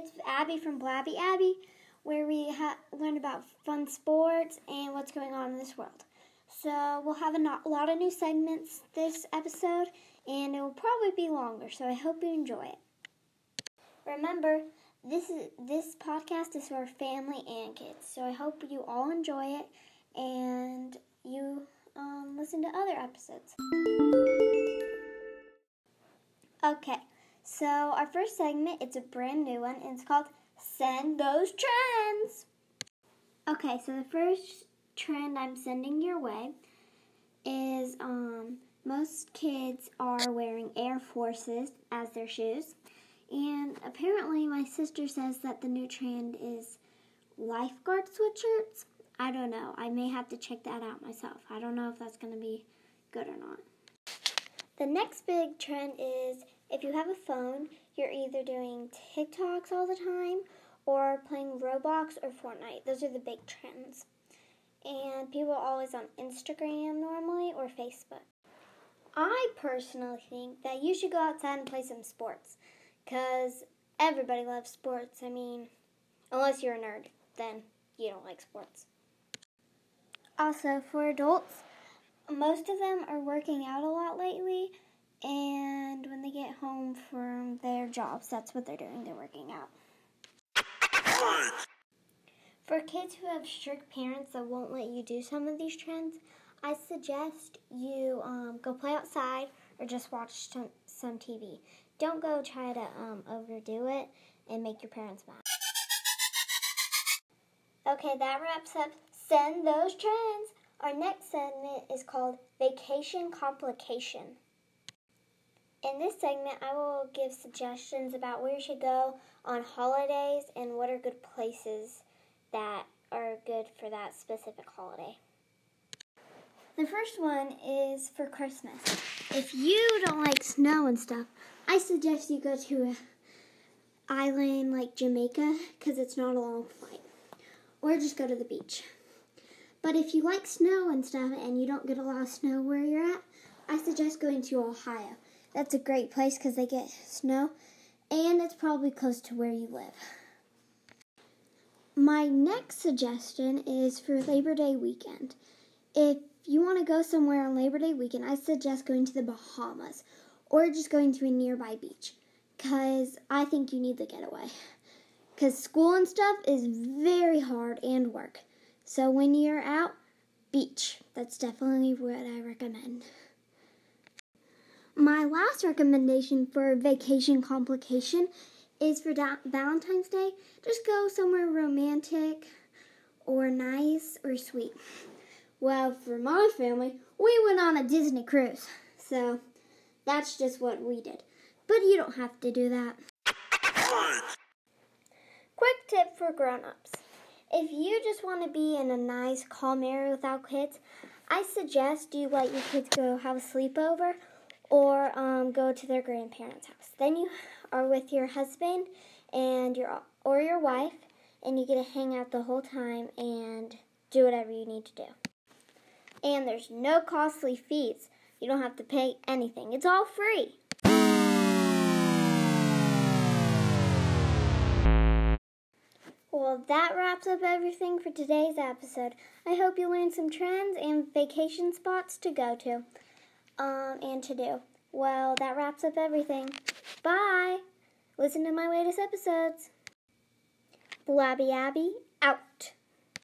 It's Abby from Blabby Abby, where we ha- learn about fun sports and what's going on in this world. So we'll have a, no- a lot of new segments this episode, and it will probably be longer. So I hope you enjoy it. Remember, this is this podcast is for family and kids. So I hope you all enjoy it and you um, listen to other episodes. Okay, so our first segment it's a brand new one and it's called Send Those Trends. Okay, so the first trend I'm sending your way is um, most kids are wearing Air Forces as their shoes. And apparently, my sister says that the new trend is lifeguard sweatshirts. I don't know. I may have to check that out myself. I don't know if that's going to be good or not. The next big trend is if you have a phone, you're either doing TikToks all the time or playing Roblox or Fortnite. Those are the big trends. And people are always on Instagram normally or Facebook. I personally think that you should go outside and play some sports because everybody loves sports. I mean, unless you're a nerd, then you don't like sports. Also, for adults, most of them are working out a lot lately, and when they get home from their jobs, that's what they're doing. They're working out. For kids who have strict parents that won't let you do some of these trends, I suggest you um, go play outside or just watch some, some TV. Don't go try to um, overdo it and make your parents mad. Okay, that wraps up Send Those Trends. Our next segment is called Vacation Complication. In this segment, I will give suggestions about where you should go on holidays and what are good places that are good for that specific holiday. The first one is for Christmas. If you don't like snow and stuff, I suggest you go to an island like Jamaica because it's not a long flight. Or just go to the beach. But if you like snow and stuff and you don't get a lot of snow where you're at, I suggest going to Ohio. That's a great place because they get snow and it's probably close to where you live. My next suggestion is for Labor Day weekend. If you want to go somewhere on Labor Day weekend, I suggest going to the Bahamas or just going to a nearby beach because I think you need the getaway. Because school and stuff is very hard and work. So when you're out, beach. That's definitely what I recommend. My last recommendation for vacation complication is for da- Valentine's Day. Just go somewhere romantic or nice or sweet. Well, for my family, we went on a Disney cruise. So that's just what we did. But you don't have to do that. Quick tip for grown-ups. If you just want to be in a nice, calm area without kids, I suggest you let your kids go have a sleepover or um, go to their grandparents' house. Then you are with your husband and your or your wife, and you get to hang out the whole time and do whatever you need to do. And there's no costly fees. You don't have to pay anything. It's all free. Well, that wraps up everything for today's episode. I hope you learned some trends and vacation spots to go to um, and to do. Well, that wraps up everything. Bye. Listen to my latest episodes. Blabby Abby out.